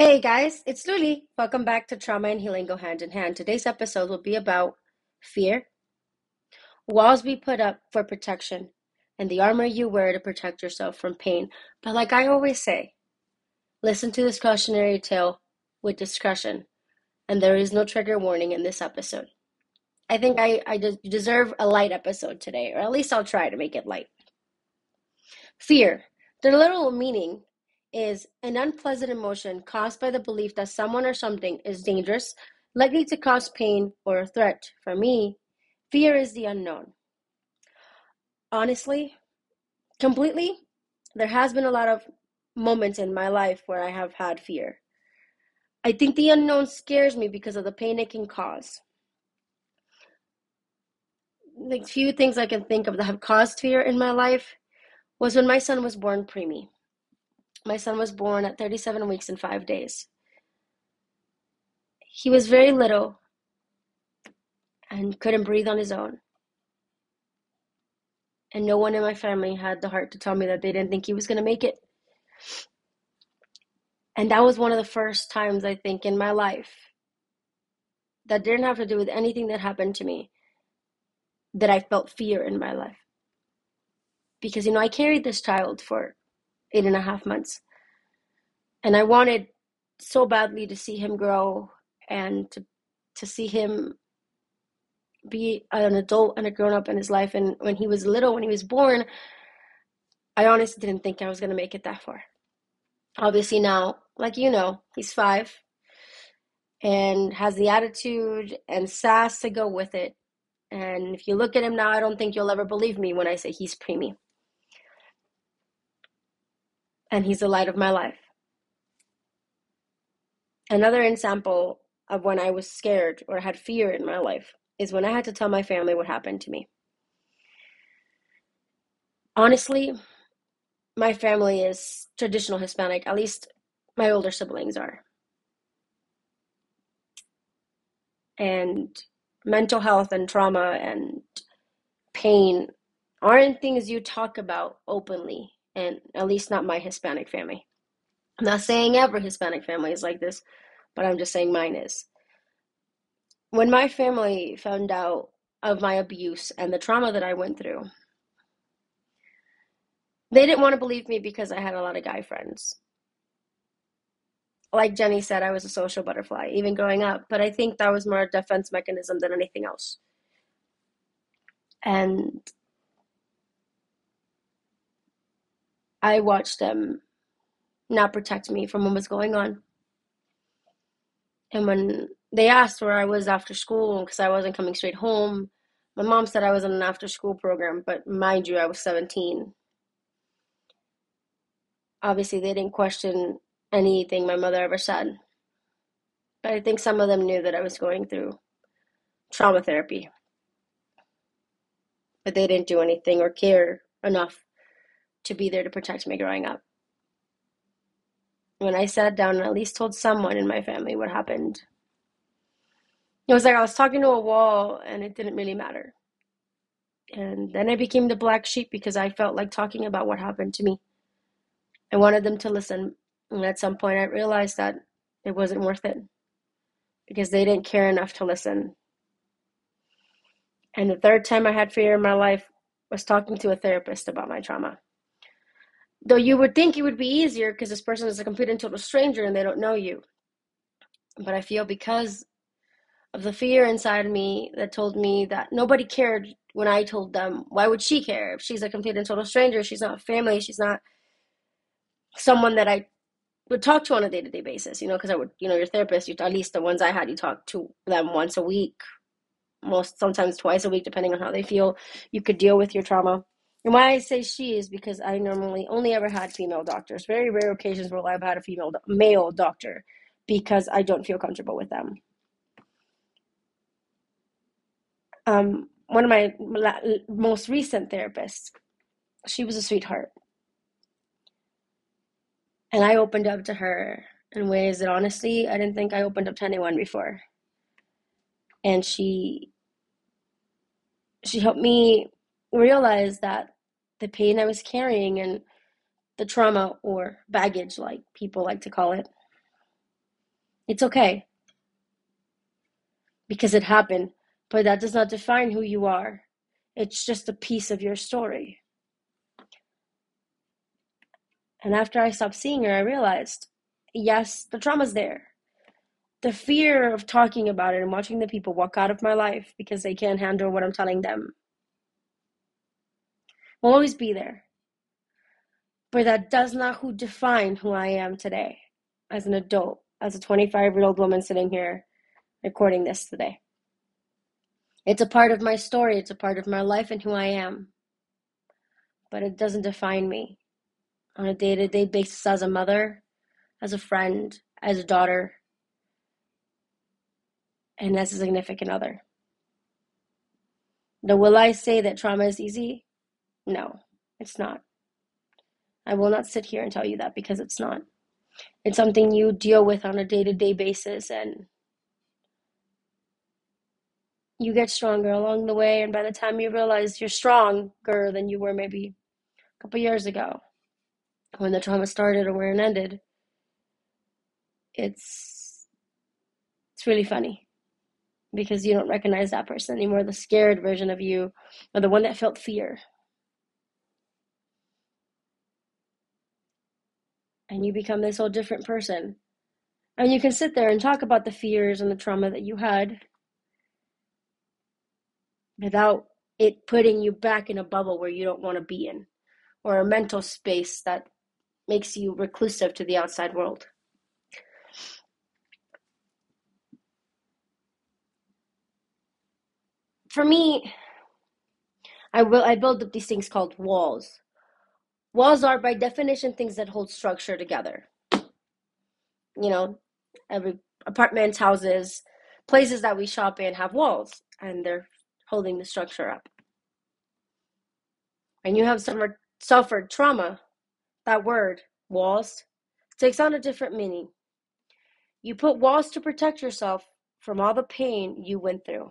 Hey guys, it's Luli. Welcome back to Trauma and Healing Go Hand in Hand. Today's episode will be about fear, walls we put up for protection, and the armor you wear to protect yourself from pain. But like I always say, listen to this cautionary tale with discretion, and there is no trigger warning in this episode. I think I, I deserve a light episode today, or at least I'll try to make it light. Fear. The literal meaning is an unpleasant emotion caused by the belief that someone or something is dangerous, likely to cause pain, or a threat. For me, fear is the unknown. Honestly, completely, there has been a lot of moments in my life where I have had fear. I think the unknown scares me because of the pain it can cause. The few things I can think of that have caused fear in my life was when my son was born preemie. My son was born at 37 weeks and five days. He was very little and couldn't breathe on his own. And no one in my family had the heart to tell me that they didn't think he was going to make it. And that was one of the first times, I think, in my life that didn't have to do with anything that happened to me that I felt fear in my life. Because, you know, I carried this child for eight and a half months. And I wanted so badly to see him grow and to to see him be an adult and a grown up in his life. And when he was little, when he was born, I honestly didn't think I was to make it that far. Obviously, now, like you know, he's five and has the attitude and sass to go with it. And if you look at him now, I don't think you'll ever believe me when I say he's preemie and he's the light of my life. Another example of when I was scared or had fear in my life is when I had to tell my family what happened to me. Honestly, my family is traditional Hispanic, at least my older siblings are. And mental health and trauma and pain aren't things you talk about openly and at least not my Hispanic family. I'm not saying every Hispanic family is like this, but I'm just saying mine is. When my family found out of my abuse and the trauma that I went through, they didn't want to believe me because I had a lot of guy friends. Like Jenny said, I was a social butterfly, even growing up, but I think that was more a defense mechanism than anything else. And I watched them not protect me from what was going on. And when they asked where I was after school, because I wasn't coming straight home, my mom said I was in an after school program, but mind you, I was 17. Obviously, they didn't question anything my mother ever said. But I think some of them knew that I was going through trauma therapy. But they didn't do anything or care enough to be there to protect me growing up. When I sat down and at least told someone in my family what happened, it was like I was talking to a wall and it didn't really matter. And then I became the black sheep because I felt like talking about what happened to me. I wanted them to listen. And at some point, I realized that it wasn't worth it because they didn't care enough to listen. And the third time I had fear in my life was talking to a therapist about my trauma. Though you would think it would be easier because this person is a complete and total stranger and they don't know you. But I feel because of the fear inside me that told me that nobody cared when I told them, why would she care? If she's a complete and total stranger, she's not family, she's not someone that I would talk to on a day to day basis, you know, because I would, you know, your therapist, you, at least the ones I had, you talk to them once a week, most sometimes twice a week, depending on how they feel you could deal with your trauma. And why I say she is because I normally only ever had female doctors. Very rare occasions where I've had a female male doctor because I don't feel comfortable with them. Um, one of my most recent therapists, she was a sweetheart. And I opened up to her in ways that honestly I didn't think I opened up to anyone before. And she she helped me realize that the pain I was carrying and the trauma or baggage, like people like to call it, It's okay because it happened, but that does not define who you are. It's just a piece of your story. And after I stopped seeing her, I realized yes, the trauma's there. The fear of talking about it and watching the people walk out of my life because they can't handle what I'm telling them will always be there. But that does not who define who I am today as an adult, as a 25 year old woman sitting here recording this today. It's a part of my story, it's a part of my life and who I am. But it doesn't define me on a day to day basis as a mother, as a friend, as a daughter, and as a significant other. Now, will I say that trauma is easy? No, it's not. I will not sit here and tell you that because it's not. It's something you deal with on a day to day basis and you get stronger along the way. And by the time you realize you're stronger than you were maybe a couple years ago when the trauma started or where it ended, it's it's really funny because you don't recognize that person anymore the scared version of you or the one that felt fear and you become this whole different person. And you can sit there and talk about the fears and the trauma that you had without it putting you back in a bubble where you don't want to be in or a mental space that makes you reclusive to the outside world. For me, I will I build up these things called walls Walls are, by definition, things that hold structure together. You know, every apartments, houses, places that we shop in have walls, and they're holding the structure up. And you have suffered, suffered trauma, that word, walls, takes on a different meaning. You put walls to protect yourself from all the pain you went through.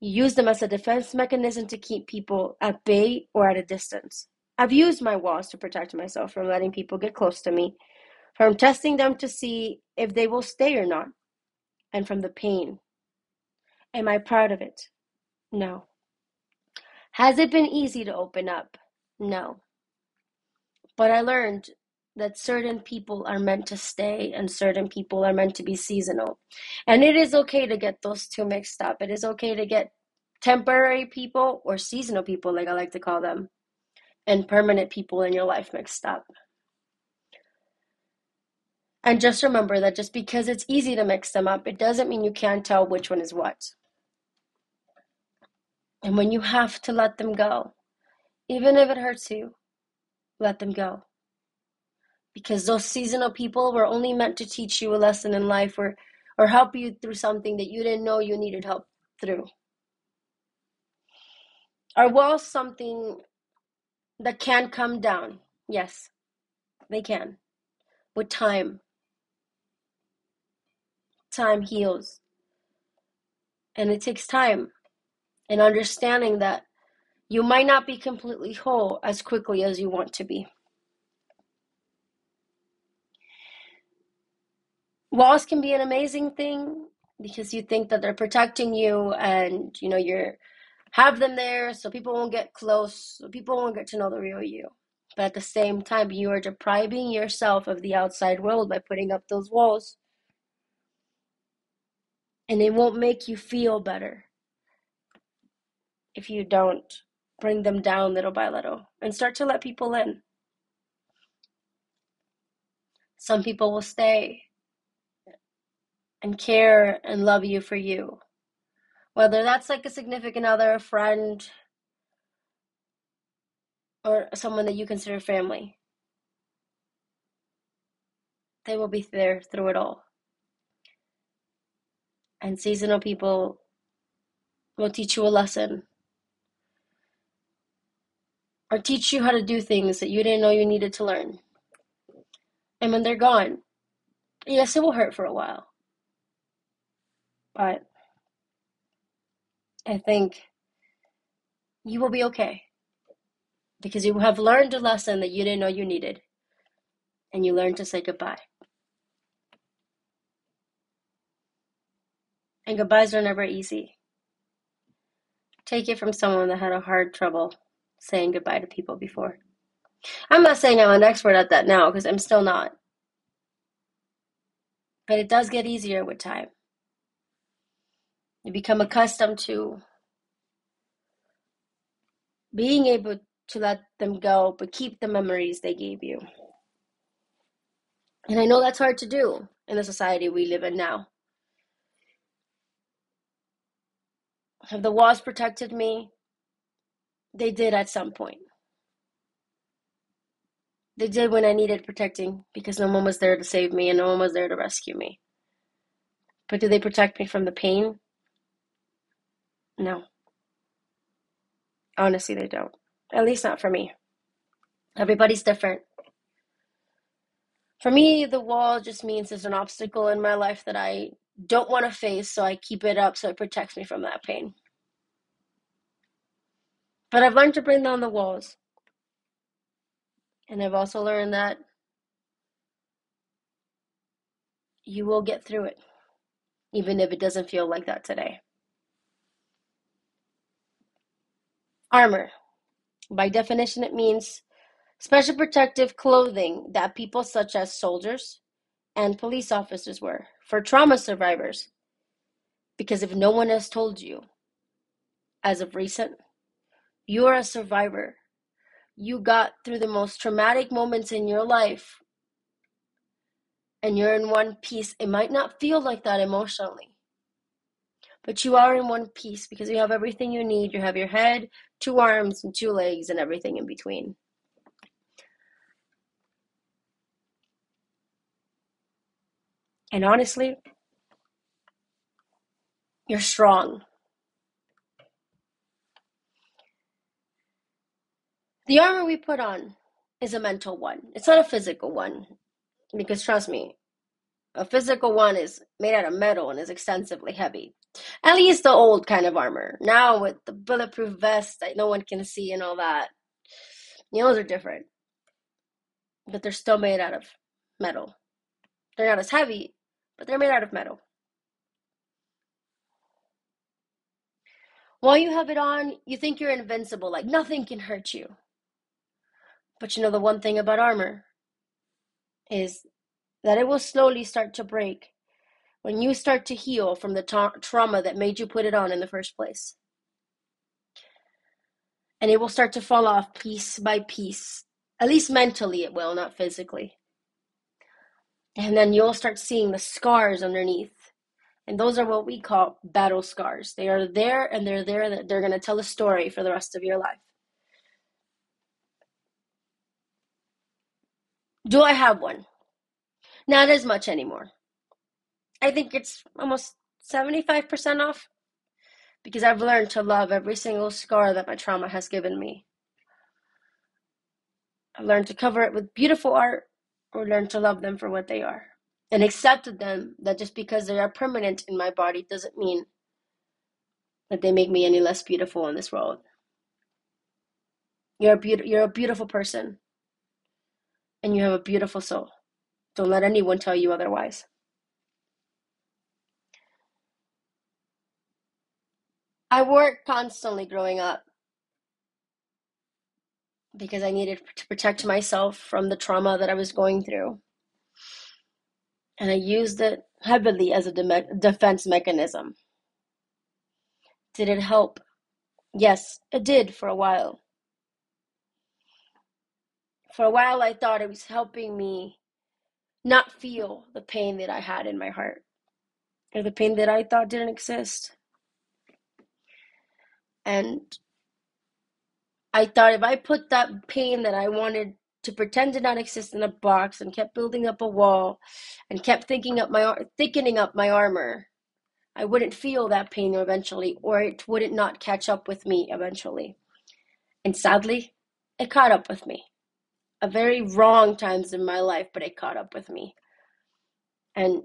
You use them as a defense mechanism to keep people at bay or at a distance. I've used my walls to protect myself from letting people get close to me, from testing them to see if they will stay or not, and from the pain. Am I proud of it? No. Has it been easy to open up? No. But I learned that certain people are meant to stay and certain people are meant to be seasonal. And it is okay to get those two mixed up. It is okay to get temporary people or seasonal people, like I like to call them and permanent people in your life mixed up. And just remember that just because it's easy to mix them up, it doesn't mean you can't tell which one is what. And when you have to let them go, even if it hurts you, let them go. Because those seasonal people were only meant to teach you a lesson in life or, or help you through something that you didn't know you needed help through. Are walls something that can come down. Yes, they can. With time. Time heals. And it takes time. And understanding that you might not be completely whole as quickly as you want to be. Walls can be an amazing thing because you think that they're protecting you and you know you're have them there so people won't get close, so people won't get to know the real you. But at the same time, you are depriving yourself of the outside world by putting up those walls. And it won't make you feel better if you don't bring them down little by little and start to let people in. Some people will stay and care and love you for you. Whether that's like a significant other, a friend, or someone that you consider family. They will be there through it all. And seasonal people will teach you a lesson or teach you how to do things that you didn't know you needed to learn. And when they're gone, yes, it will hurt for a while. But I think you will be okay because you have learned a lesson that you didn't know you needed and you learned to say goodbye. And goodbyes are never easy. Take it from someone that had a hard trouble saying goodbye to people before. I'm not saying I'm an expert at that now because I'm still not. But it does get easier with time. You become accustomed to being able to let them go, but keep the memories they gave you. And I know that's hard to do in the society we live in now. Have the walls protected me? They did at some point. They did when I needed protecting because no one was there to save me and no one was there to rescue me. But do they protect me from the pain? No. Honestly, they don't. At least not for me. Everybody's different. For me, the wall just means there's an obstacle in my life that I don't want to face, so I keep it up so it protects me from that pain. But I've learned to bring down the walls. And I've also learned that you will get through it, even if it doesn't feel like that today. Armor. By definition, it means special protective clothing that people such as soldiers and police officers wear for trauma survivors. Because if no one has told you, as of recent, you are a survivor. You got through the most traumatic moments in your life and you're in one piece. It might not feel like that emotionally, but you are in one piece because you have everything you need. You have your head, two arms, and two legs, and everything in between. And honestly, you're strong. The armor we put on is a mental one. It's not a physical one. Because trust me, a physical one is made out of metal and is extensively heavy. At least the old kind of armor. Now with the bulletproof vest that no one can see and all that, you know, those are different. But they're still made out of metal. They're not as heavy, but they're made out of metal. While you have it on, you think you're invincible, like nothing can hurt you. But you know the one thing about armor is that it will slowly start to break when you start to heal from the ta- trauma that made you put it on in the first place. And it will start to fall off piece by piece. At least mentally, it will, not physically. And then you'll start seeing the scars underneath. And those are what we call battle scars. They are there and they're there. That they're going to tell a story for the rest of your life. Do I have one? Not as much anymore. I think it's almost 75% off because I've learned to love every single scar that my trauma has given me. I've learned to cover it with beautiful art or learn to love them for what they are and accepted them that just because they are permanent in my body doesn't mean that they make me any less beautiful in this world. You're a, be- you're a beautiful person and you have a beautiful soul. Don't let anyone tell you otherwise. I worked constantly growing up because I needed to protect myself from the trauma that I was going through. And I used it heavily as a de- defense mechanism. Did it help? Yes, it did for a while. For a while, I thought it was helping me not feel the pain that I had in my heart or the pain that I thought didn't exist. And I thought if I put that pain that I wanted to pretend did not exist in a box and kept building up a wall and kept thinking up my thickening up my armor, I wouldn't feel that pain eventually, or it wouldn't not catch up with me eventually. And sadly, it caught up with me a very wrong times in my life, but it caught up with me. And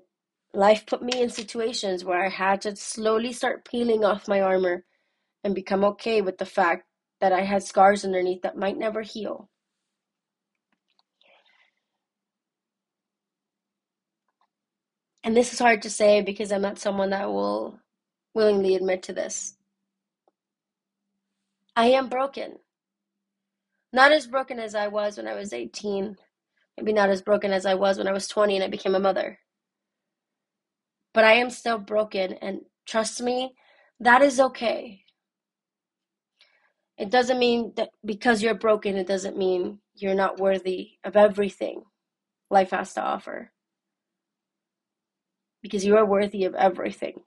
life put me in situations where I had to slowly start peeling off my armor and become okay with the fact that I had scars underneath that might never heal. And this is hard to say because I'm not someone that will willingly admit to this. I am broken. Not as broken as I was when I was 18. Maybe not as broken as I was when I was 20 and I became a mother. But I am still broken, and trust me, that is okay. It doesn't mean that because you're broken, it doesn't mean you're not worthy of everything life has to offer. Because you are worthy of everything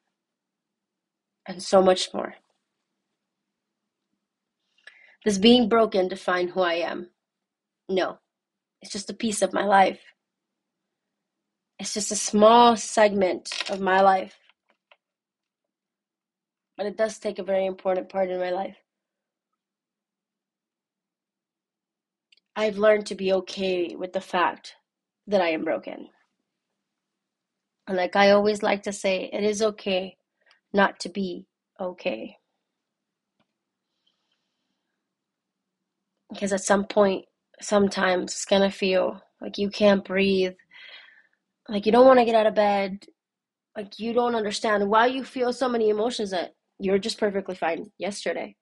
and so much more. Does being broken define who I am? No. It's just a piece of my life. It's just a small segment of my life. But it does take a very important part in my life. I've learned to be okay with the fact that I am broken. And like I always like to say, it is okay not to be okay. Because at some point, sometimes it's gonna feel like you can't breathe, like you don't want to get out of bed, like you don't understand why you feel so many emotions that you're just perfectly fine yesterday.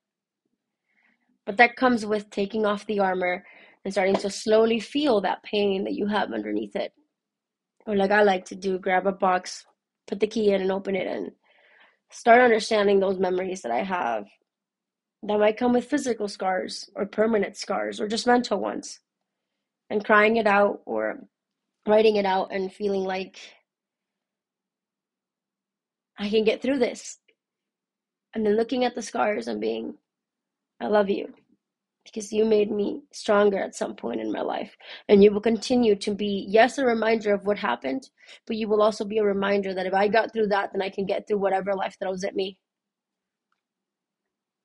But that comes with taking off the armor and starting to slowly feel that pain that you have underneath it. Or, like I like to do, grab a box, put the key in, and open it, and start understanding those memories that I have that might come with physical scars, or permanent scars, or just mental ones. And crying it out, or writing it out, and feeling like I can get through this. And then looking at the scars and being, I love you because you made me stronger at some point in my life. And you will continue to be, yes, a reminder of what happened, but you will also be a reminder that if I got through that, then I can get through whatever life throws at me.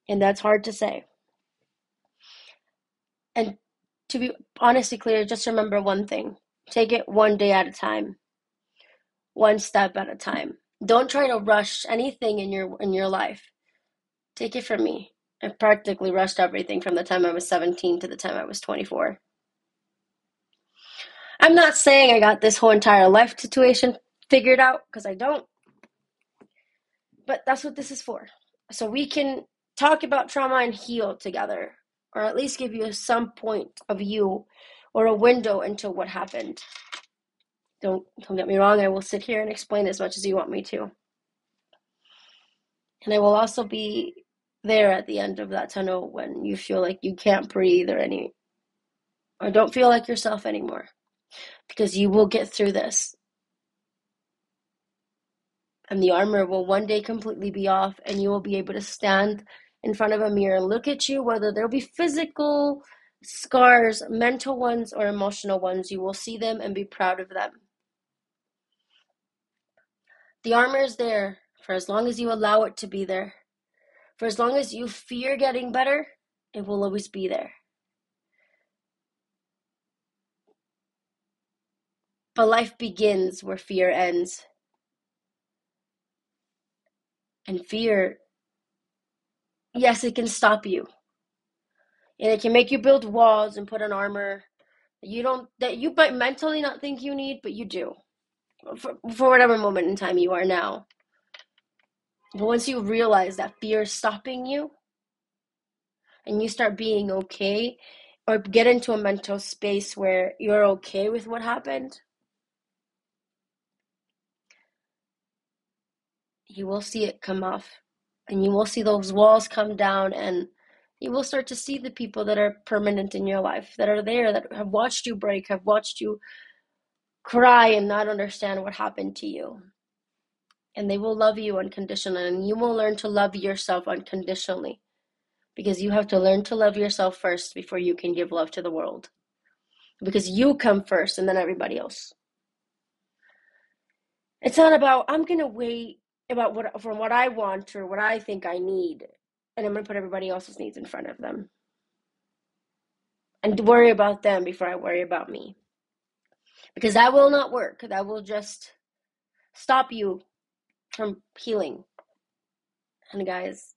And that's hard to say. And to be honestly clear, just remember one thing take it one day at a time, one step at a time. Don't try to rush anything in your in your life. Take it from me. I practically rushed everything from the time I was 17 to the time I was 24. I'm not saying I got this whole entire life situation figured out because I don't. But that's what this is for. So we can talk about trauma and heal together, or at least give you some point of view or a window into what happened. Don't don't get me wrong, I will sit here and explain as much as you want me to. And I will also be there at the end of that tunnel when you feel like you can't breathe or any or don't feel like yourself anymore because you will get through this and the armor will one day completely be off and you will be able to stand in front of a mirror look at you whether there'll be physical scars mental ones or emotional ones you will see them and be proud of them the armor is there for as long as you allow it to be there for as long as you fear getting better, it will always be there. But life begins where fear ends. And fear, yes, it can stop you. And it can make you build walls and put on armor that you don't that you might mentally not think you need, but you do. For, for whatever moment in time you are now. But once you realize that fear is stopping you and you start being okay or get into a mental space where you're okay with what happened, you will see it come off and you will see those walls come down and you will start to see the people that are permanent in your life that are there that have watched you break have watched you cry and not understand what happened to you. And they will love you unconditionally and you will learn to love yourself unconditionally because you have to learn to love yourself first before you can give love to the world because you come first and then everybody else. It's not about i'm going to wait about what from what i want or what i think i need and i'm to put everybody else's needs in front of them and worry about them before i worry about me because that will not work that will just stop you from healing. And guys,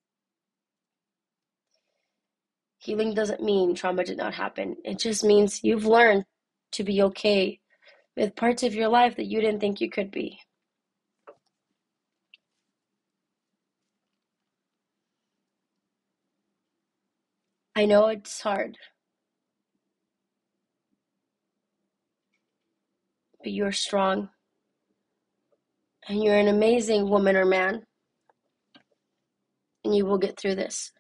healing doesn't mean trauma did not happen. It just means you've learned to be okay with parts of your life that you didn't think you could be. I know it's hard. But you're strong. And you're an amazing woman or man. And you will get through this.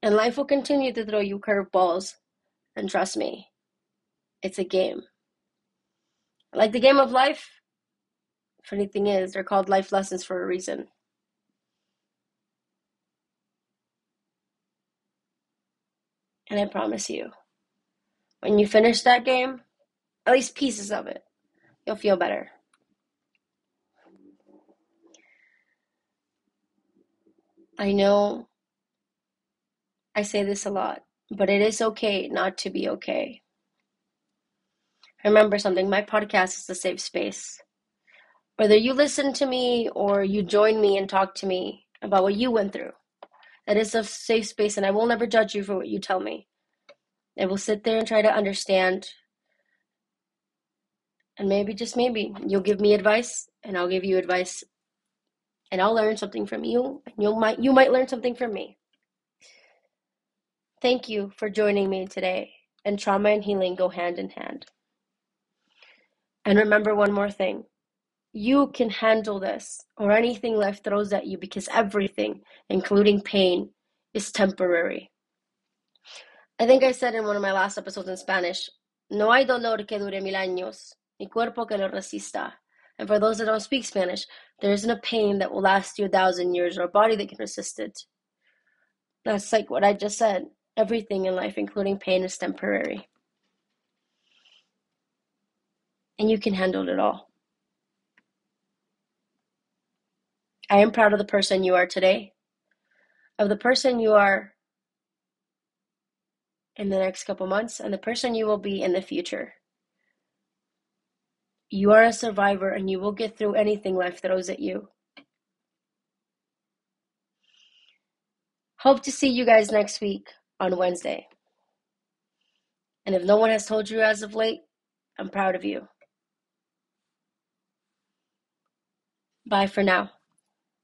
And life will continue to throw you curveballs. And trust me, it's a game. Like the game of life, funny thing is, they're called life lessons for a reason. And I promise you, when you finish that game, at least pieces of it, you'll feel better. I know I say this a lot, but it is okay not to be okay. Remember something my podcast is a safe space. Whether you listen to me or you join me and talk to me about what you went through, that is a safe space, and I will never judge you for what you tell me. I will sit there and try to understand. And maybe, just maybe, you'll give me advice, and I'll give you advice, and I'll learn something from you, and you might you might learn something from me. Thank you for joining me today. And trauma and healing go hand in hand. And remember one more thing you can handle this or anything life throws at you because everything, including pain, is temporary. I think I said in one of my last episodes in Spanish, no hay dolor que dure mil años, ni cuerpo que lo resista. And for those that don't speak Spanish, there isn't a pain that will last you a thousand years or a body that can resist it. That's like what I just said. Everything in life, including pain, is temporary. And you can handle it all. I am proud of the person you are today, of the person you are in the next couple months, and the person you will be in the future. You are a survivor and you will get through anything life throws at you. Hope to see you guys next week on Wednesday. And if no one has told you as of late, I'm proud of you. Bye for now.